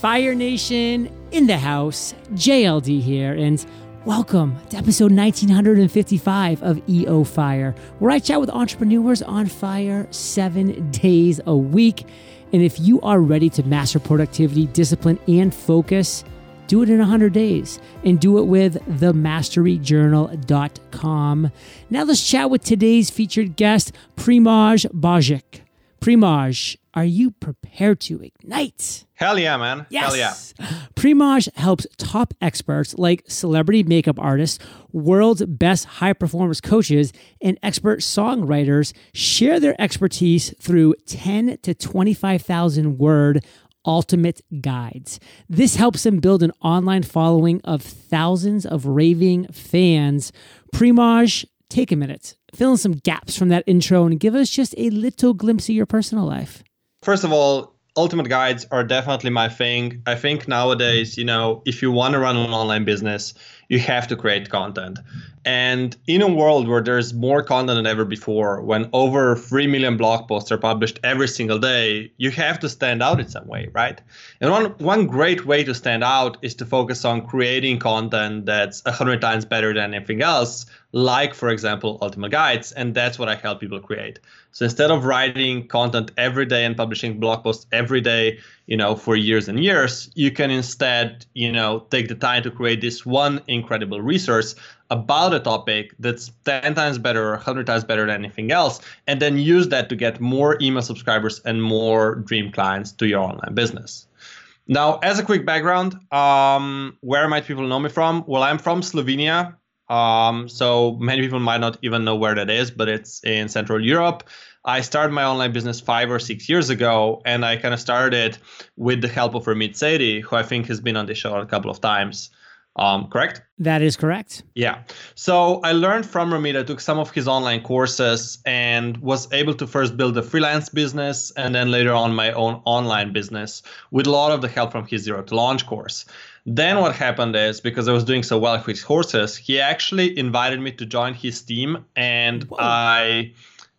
Fire Nation in the house, JLD here, and welcome to episode 1955 of EO Fire, where I chat with entrepreneurs on fire seven days a week. And if you are ready to master productivity, discipline, and focus, do it in 100 days and do it with themasteryjournal.com. Now let's chat with today's featured guest, Primoz Bozic. Primoz, are you prepared to ignite? Hell yeah, man. Yes. Hell yeah. Primoz helps top experts like celebrity makeup artists, world's best high performance coaches, and expert songwriters share their expertise through 10 to 25,000 word ultimate guides. This helps them build an online following of thousands of raving fans. Primoz, take a minute, fill in some gaps from that intro, and give us just a little glimpse of your personal life. First of all, ultimate guides are definitely my thing. I think nowadays, you know, if you want to run an online business, you have to create content. And in a world where there's more content than ever before, when over 3 million blog posts are published every single day, you have to stand out in some way, right? And one, one great way to stand out is to focus on creating content that's 100 times better than anything else, like, for example, Ultimate Guides. And that's what I help people create. So instead of writing content every day and publishing blog posts every day, you know, for years and years, you can instead, you know, take the time to create this one incredible resource about a topic that's 10 times better or 100 times better than anything else, and then use that to get more email subscribers and more dream clients to your online business. Now, as a quick background, um, where might people know me from? Well, I'm from Slovenia. Um, so many people might not even know where that is, but it's in Central Europe. I started my online business five or six years ago, and I kind of started it with the help of Ramit Sethi, who I think has been on the show a couple of times. Um, correct? That is correct. Yeah. So I learned from Ramit. I took some of his online courses and was able to first build a freelance business and then later on my own online business with a lot of the help from his Zero to Launch course. Then what happened is because I was doing so well with his courses, he actually invited me to join his team and Whoa. I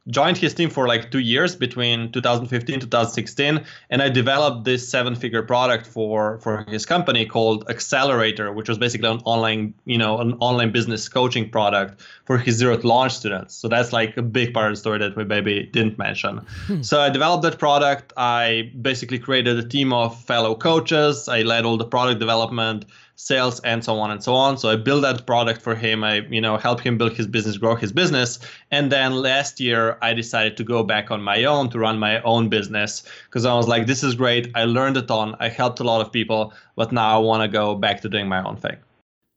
joined his team for like two years between 2015 2016 and i developed this seven figure product for for his company called accelerator which was basically an online you know an online business coaching product for his zero to launch students. So that's like a big part of the story that we maybe didn't mention. Hmm. so i developed that product. I basically created a team of fellow coaches. I led all the product development sales and so on and so on. So i built that product for him. I you know help him build his business grow his business. And then last year i decided to go back on my own to run my own business because i was like this is great. I learned a ton. I helped a lot of people but now i want to go back to doing my own thing.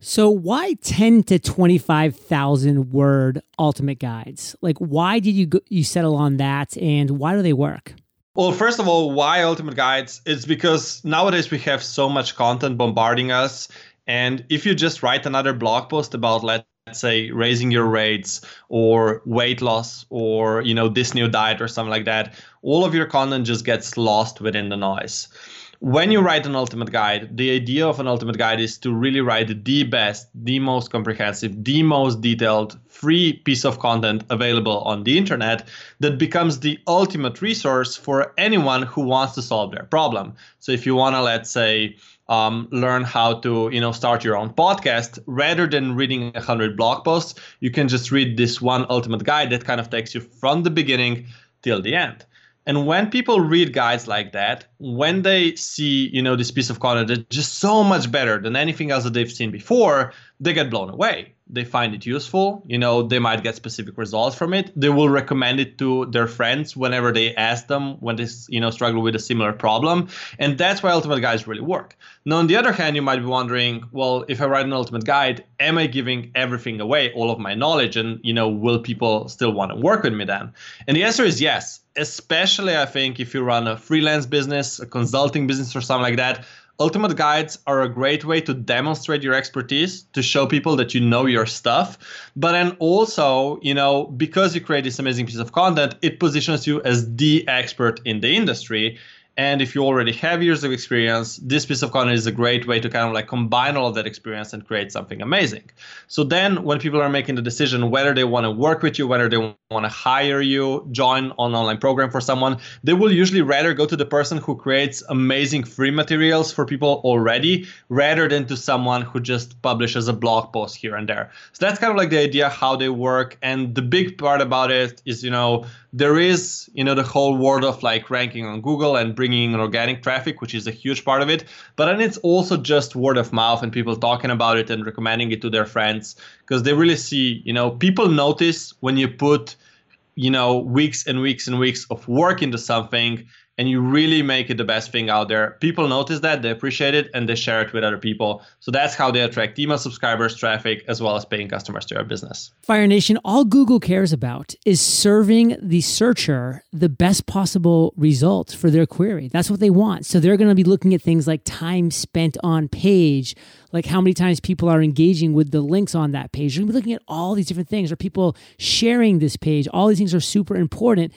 So why 10 to 25,000 word ultimate guides? Like why did you go, you settle on that and why do they work well, first of all, why Ultimate Guides? It's because nowadays we have so much content bombarding us. And if you just write another blog post about, let's say, raising your rates or weight loss or, you know, this new diet or something like that, all of your content just gets lost within the noise when you write an ultimate guide, the idea of an ultimate guide is to really write the best, the most comprehensive, the most detailed free piece of content available on the internet that becomes the ultimate resource for anyone who wants to solve their problem. So if you want to, let's say, um, learn how to you know start your own podcast rather than reading a hundred blog posts you can just read this one ultimate guide that kind of takes you from the beginning till the end and when people read guides like that, when they see, you know, this piece of content that's just so much better than anything else that they've seen before, they get blown away. They find it useful. You know they might get specific results from it. They will recommend it to their friends whenever they ask them when they you know struggle with a similar problem. And that's why ultimate guides really work now on the other hand you might be wondering well if i write an ultimate guide am i giving everything away all of my knowledge and you know will people still want to work with me then and the answer is yes especially i think if you run a freelance business a consulting business or something like that Ultimate guides are a great way to demonstrate your expertise, to show people that you know your stuff. But then also, you know, because you create this amazing piece of content, it positions you as the expert in the industry. And if you already have years of experience, this piece of content is a great way to kind of like combine all of that experience and create something amazing. So then when people are making the decision whether they want to work with you, whether they want to hire you, join an online program for someone, they will usually rather go to the person who creates amazing free materials for people already rather than to someone who just publishes a blog post here and there. So that's kind of like the idea how they work. And the big part about it is, you know, there is you know the whole world of like ranking on google and bringing in organic traffic which is a huge part of it but then it's also just word of mouth and people talking about it and recommending it to their friends because they really see you know people notice when you put you know weeks and weeks and weeks of work into something and you really make it the best thing out there. People notice that, they appreciate it, and they share it with other people. So that's how they attract email subscribers, traffic, as well as paying customers to your business. Fire Nation, all Google cares about is serving the searcher the best possible results for their query. That's what they want. So they're going to be looking at things like time spent on page, like how many times people are engaging with the links on that page. They're going to be looking at all these different things. Are people sharing this page? All these things are super important.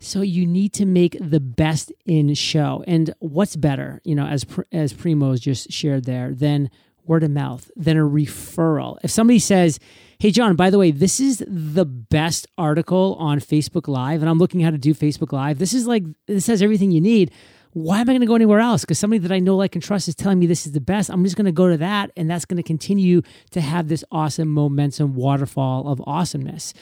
So you need to make the best in show. And what's better, you know, as as Primoz just shared there, than word of mouth, than a referral. If somebody says, "Hey John, by the way, this is the best article on Facebook Live and I'm looking how to do Facebook Live. This is like this has everything you need." Why am I going to go anywhere else? Because somebody that I know, like, and trust is telling me this is the best. I'm just going to go to that, and that's going to continue to have this awesome momentum waterfall of awesomeness.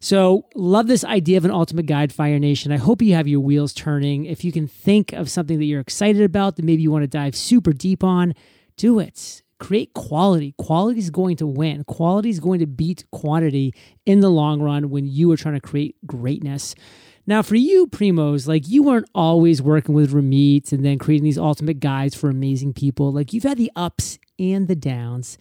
So, love this idea of an ultimate guide, Fire Nation. I hope you have your wheels turning. If you can think of something that you're excited about that maybe you want to dive super deep on, do it. Create quality. Quality is going to win. Quality is going to beat quantity in the long run when you are trying to create greatness. Now, for you, Primoz, like you weren't always working with Ramit and then creating these ultimate guides for amazing people. Like you've had the ups and the downs.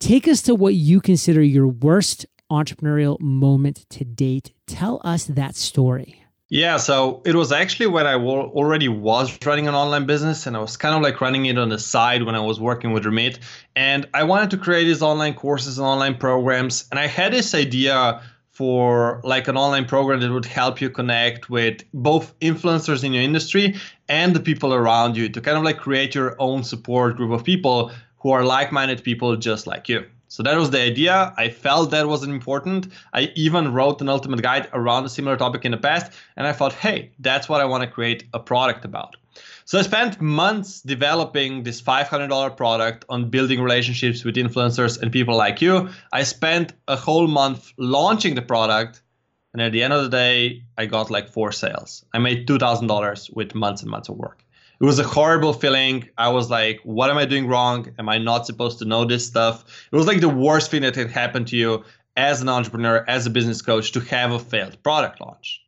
Take us to what you consider your worst entrepreneurial moment to date. Tell us that story. Yeah, so it was actually when I already was running an online business and I was kind of like running it on the side when I was working with Ramit. And I wanted to create these online courses and online programs. And I had this idea for like an online program that would help you connect with both influencers in your industry and the people around you to kind of like create your own support group of people who are like-minded people just like you. So that was the idea. I felt that was important. I even wrote an ultimate guide around a similar topic in the past, and I thought, hey, that's what I want to create a product about. So I spent months developing this $500 product on building relationships with influencers and people like you. I spent a whole month launching the product, and at the end of the day, I got like four sales. I made $2,000 with months and months of work it was a horrible feeling. I was like, what am I doing wrong? Am I not supposed to know this stuff? It was like the worst thing that had happened to you as an entrepreneur, as a business coach, to have a failed product launch.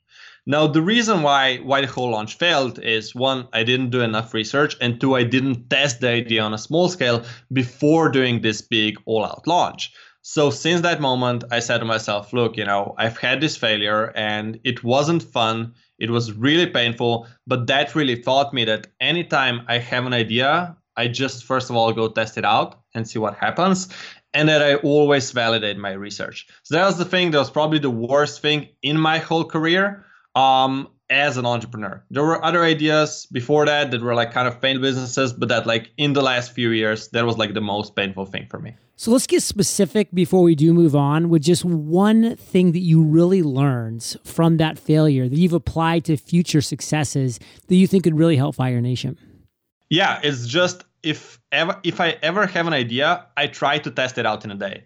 Now, the reason why why the whole launch failed is one, I didn't do enough research, and two, I didn't test the idea on a small scale before doing this big all-out launch. So since that moment, I said to myself, look, you know, I've had this failure and it wasn't fun. It was really painful, but that really taught me that anytime I have an idea, I just first of all go test it out and see what happens. And that I always validate my research. So that was the thing that was probably the worst thing in my whole career um, as an entrepreneur. There were other ideas before that that were like kind of failed businesses, but that like in the last few years, that was like the most painful thing for me. So let's get specific before we do move on with just one thing that you really learned from that failure that you've applied to future successes that you think could really help Fire Nation. Yeah, it's just if ever if I ever have an idea, I try to test it out in a day.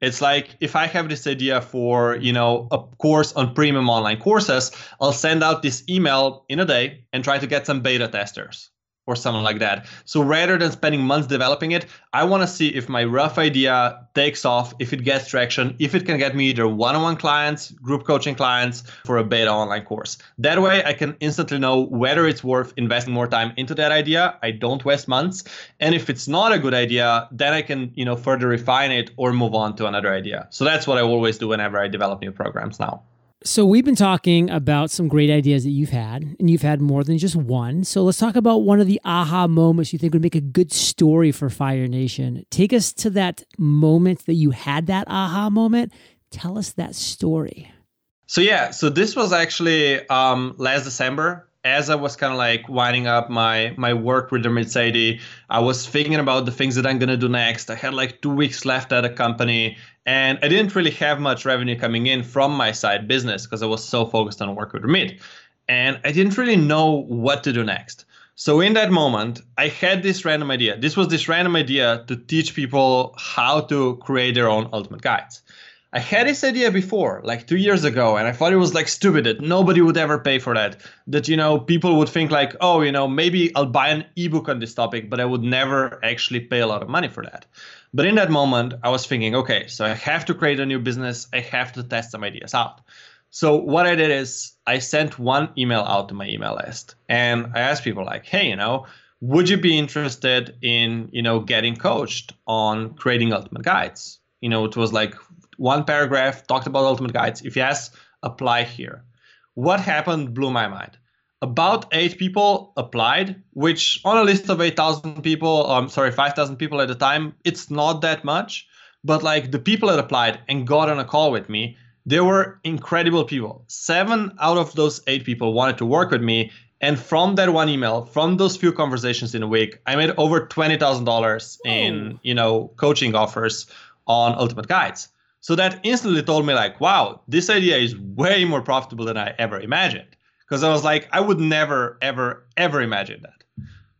It's like if I have this idea for, you know, a course on premium online courses, I'll send out this email in a day and try to get some beta testers or something like that. So rather than spending months developing it, I want to see if my rough idea takes off, if it gets traction, if it can get me either one-on-one clients, group coaching clients for a beta online course. That way I can instantly know whether it's worth investing more time into that idea. I don't waste months. And if it's not a good idea, then I can, you know, further refine it or move on to another idea. So that's what I always do whenever I develop new programs now. So, we've been talking about some great ideas that you've had, and you've had more than just one. So, let's talk about one of the aha moments you think would make a good story for Fire Nation. Take us to that moment that you had that aha moment. Tell us that story. So, yeah, so this was actually um, last December. As I was kind of like winding up my my work with the Mercedes, I was thinking about the things that I'm gonna do next. I had like two weeks left at a company, and I didn't really have much revenue coming in from my side business because I was so focused on work with Ramit, and I didn't really know what to do next. So in that moment, I had this random idea. This was this random idea to teach people how to create their own ultimate guides. I had this idea before, like two years ago, and I thought it was like stupid that nobody would ever pay for that. That, you know, people would think like, oh, you know, maybe I'll buy an ebook on this topic, but I would never actually pay a lot of money for that. But in that moment, I was thinking, okay, so I have to create a new business. I have to test some ideas out. So what I did is I sent one email out to my email list and I asked people like, hey, you know, would you be interested in, you know, getting coached on creating ultimate guides? You know, it was like one paragraph talked about ultimate guides. If yes, apply here. What happened blew my mind. About eight people applied, which on a list of 8,000 people, I'm um, sorry, 5,000 people at the time, it's not that much. But like the people that applied and got on a call with me, they were incredible people. Seven out of those eight people wanted to work with me. And from that one email, from those few conversations in a week, I made over twenty thousand dollars in you know coaching offers on Ultimate Guides. So that instantly told me like, wow, this idea is way more profitable than I ever imagined. Because I was like, I would never, ever, ever imagine that.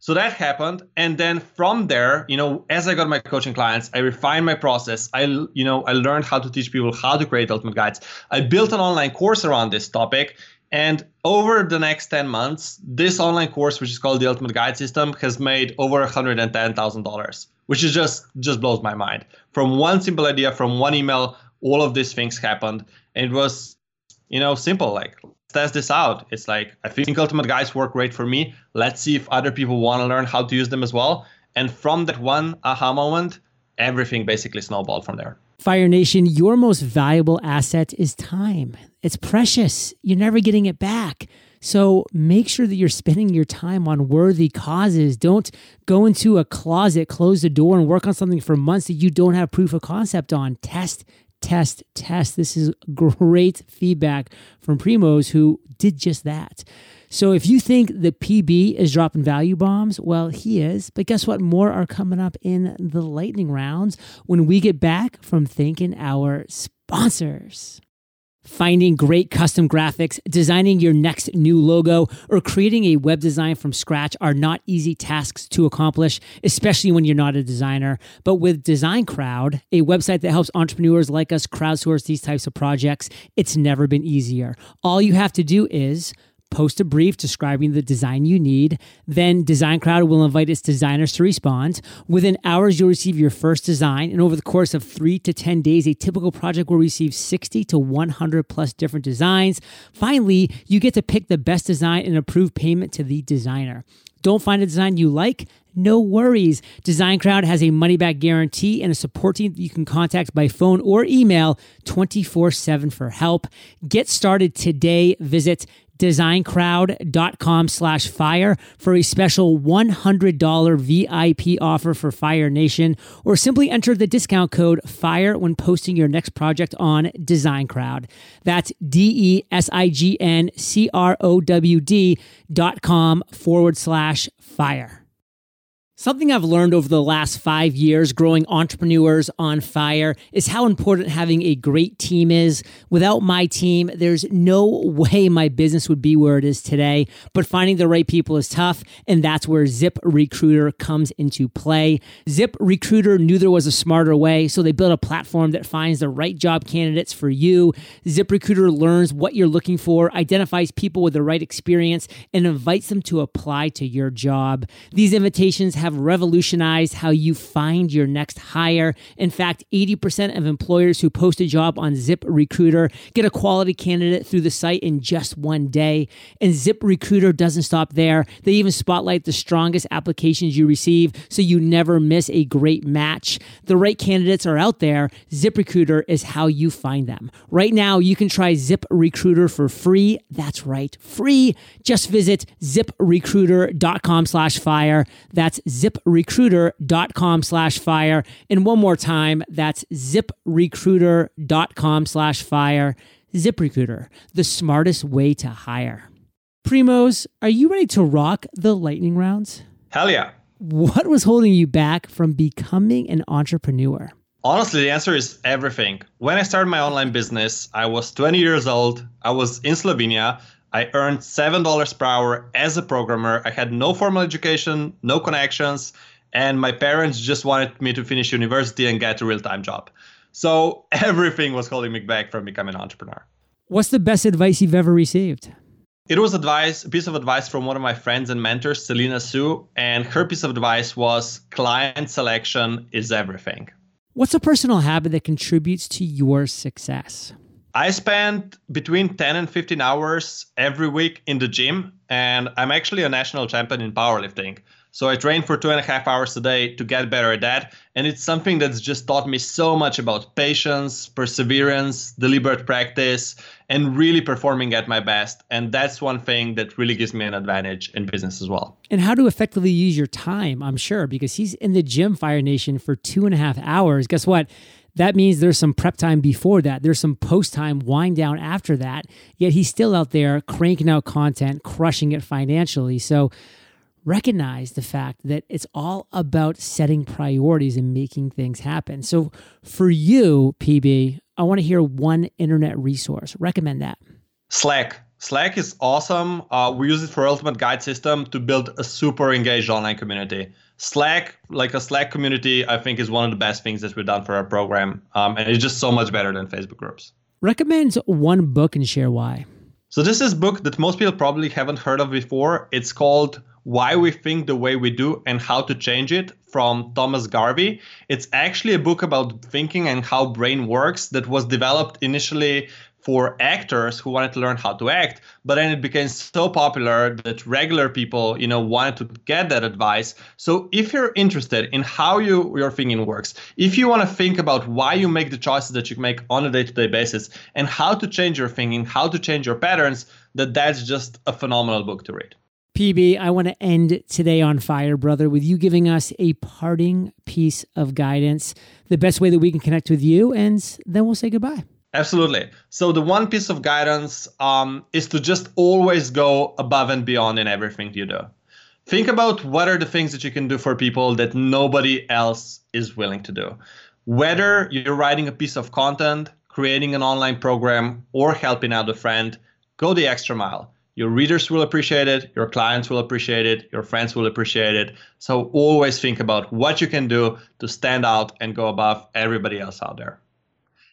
So that happened, and then from there, you know, as I got my coaching clients, I refined my process. I, you know, I learned how to teach people how to create ultimate guides. I built an online course around this topic, and over the next 10 months, this online course, which is called the Ultimate Guide System, has made over $110,000, which is just just blows my mind. From one simple idea, from one email, all of these things happened. And it was, you know, simple. Like test this out. It's like, I think Ultimate Guides work great for me. Let's see if other people want to learn how to use them as well. And from that one aha moment, everything basically snowballed from there. Fire Nation, your most valuable asset is time. It's precious. You're never getting it back. So make sure that you're spending your time on worthy causes. Don't go into a closet, close the door, and work on something for months that you don't have proof of concept on. Test test, test. This is great feedback from Primoz who did just that. So if you think the PB is dropping value bombs, well, he is. But guess what? More are coming up in the lightning rounds when we get back from thanking our sponsors. Finding great custom graphics, designing your next new logo, or creating a web design from scratch are not easy tasks to accomplish, especially when you're not a designer. But with Design Crowd, a website that helps entrepreneurs like us crowdsource these types of projects, it's never been easier. All you have to do is post a brief describing the design you need. Then Design Crowd will invite its designers to respond. Within hours, you'll receive your first design. And over the course of three to 10 days, a typical project will receive 60 to 100 plus different designs. Finally, you get to pick the best design and approve payment to the designer. Don't find a design you like? No worries. Design Crowd has a money back guarantee and a support team that you can contact by phone or email 24 7 for help. Get started today. Visit designcrowd.com slash fire for a special $100 VIP offer for Fire Nation, or simply enter the discount code FIRE when posting your next project on DesignCrowd. That's D E S I G N C R O W D dot com forward slash fire. Something I've learned over the last five years growing entrepreneurs on fire is how important having a great team is. Without my team, there's no way my business would be where it is today. But finding the right people is tough, and that's where Zip Recruiter comes into play. Zip Recruiter knew there was a smarter way, so they built a platform that finds the right job candidates for you. Zip Recruiter learns what you're looking for, identifies people with the right experience, and invites them to apply to your job. These invitations have have revolutionized how you find your next hire. In fact, 80% of employers who post a job on Zip Recruiter get a quality candidate through the site in just one day. And Zip Recruiter doesn't stop there. They even spotlight the strongest applications you receive so you never miss a great match. The right candidates are out there. Zip Recruiter is how you find them. Right now, you can try Zip Recruiter for free. That's right, free. Just visit ziprecruiter.com slash fire. That's ziprecruiter.com slash fire. And one more time, that's ziprecruiter.com slash fire. ZipRecruiter, the smartest way to hire. Primoz, are you ready to rock the lightning rounds? Hell yeah. What was holding you back from becoming an entrepreneur? Honestly, the answer is everything. When I started my online business, I was 20 years old. I was in Slovenia. I earned $7 per hour as a programmer. I had no formal education, no connections, and my parents just wanted me to finish university and get a real time job. So everything was holding me back from becoming an entrepreneur. What's the best advice you've ever received? It was advice, a piece of advice from one of my friends and mentors, Selena Soo, and her piece of advice was client selection is everything. What's a personal habit that contributes to your success? I spend between 10 and 15 hours every week in the gym, and I'm actually a national champion in powerlifting. So I train for two and a half hours a day to get better at that. And it's something that's just taught me so much about patience, perseverance, deliberate practice, and really performing at my best. And that's one thing that really gives me an advantage in business as well. And how to effectively use your time, I'm sure, because he's in the gym, Fire Nation, for two and a half hours. Guess what? That means there's some prep time before that. There's some post time, wind down after that. Yet he's still out there cranking out content, crushing it financially. So, recognize the fact that it's all about setting priorities and making things happen. So, for you, PB, I want to hear one internet resource. Recommend that. Slack. Slack is awesome. Uh, we use it for Ultimate Guide System to build a super engaged online community. Slack, like a Slack community, I think is one of the best things that we've done for our program. Um, and it's just so much better than Facebook groups. Recommend one book and share why. So this is a book that most people probably haven't heard of before. It's called why We Think the Way We Do and How to Change It from Thomas Garvey. It's actually a book about thinking and how brain works that was developed initially for actors who wanted to learn how to act but then it became so popular that regular people you know wanted to get that advice. So if you're interested in how you your thinking works if you want to think about why you make the choices that you make on a day-to-day basis and how to change your thinking how to change your patterns that that's just a phenomenal book to read. PB, I want to end today on fire, brother, with you giving us a parting piece of guidance, the best way that we can connect with you, and then we'll say goodbye. Absolutely. So the one piece of guidance um, is to just always go above and beyond in everything you do. Think about what are the things that you can do for people that nobody else is willing to do. Whether you're writing a piece of content, creating an online program, or helping out a friend, go the extra mile your readers will appreciate it, your clients will appreciate it, your friends will appreciate it. So always think about what you can do to stand out and go above everybody else out there.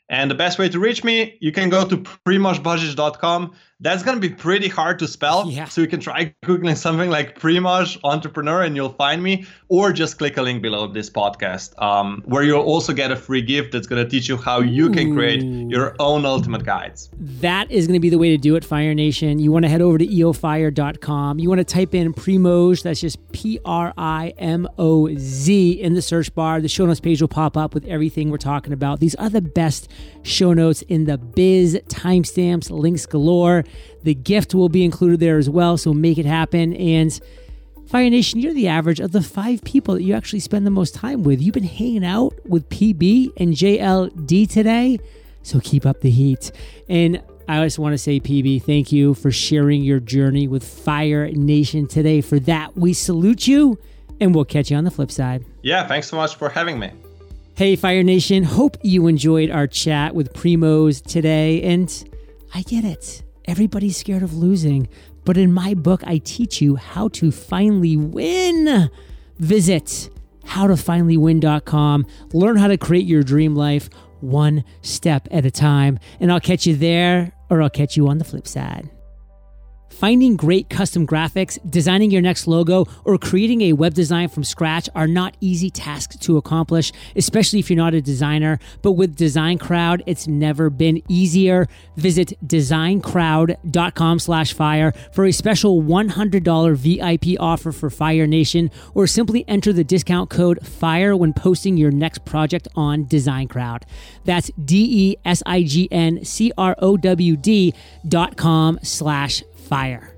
And the best way to reach me, you can go to primozbozic.com. That's going to be pretty hard to spell. Yeah. So you can try Googling something like Primoz Entrepreneur and you'll find me, or just click a link below this podcast um, where you'll also get a free gift that's going to teach you how you can create your own ultimate guides. That is going to be the way to do it, Fire Nation. You want to head over to eofire.com. You want to type in Primoz, that's just P R I M O Z in the search bar. The show notes page will pop up with everything we're talking about. These are the best show notes in the biz, timestamps, links galore. The gift will be included there as well, so make it happen. And Fire Nation, you're the average of the five people that you actually spend the most time with. You've been hanging out with PB and JLD today, so keep up the heat. And I just want to say, PB, thank you for sharing your journey with Fire Nation today. For that, we salute you, and we'll catch you on the flip side. Yeah, thanks so much for having me. Hey, Fire Nation, hope you enjoyed our chat with Primoz today. And I get it. Everybody's scared of losing. But in my book, I teach you how to finally win. Visit howtofinallywin.com. Learn how to create your dream life one step at a time. And I'll catch you there or I'll catch you on the flip side. Finding great custom graphics, designing your next logo, or creating a web design from scratch are not easy tasks to accomplish, especially if you're not a designer. But with Design Crowd, it's never been easier. Visit designcrowd.com slash fire for a special $100 VIP offer for Fire Nation, or simply enter the discount code FIRE when posting your next project on Design Crowd. That's D E S I G N C R O W D dot com slash fire.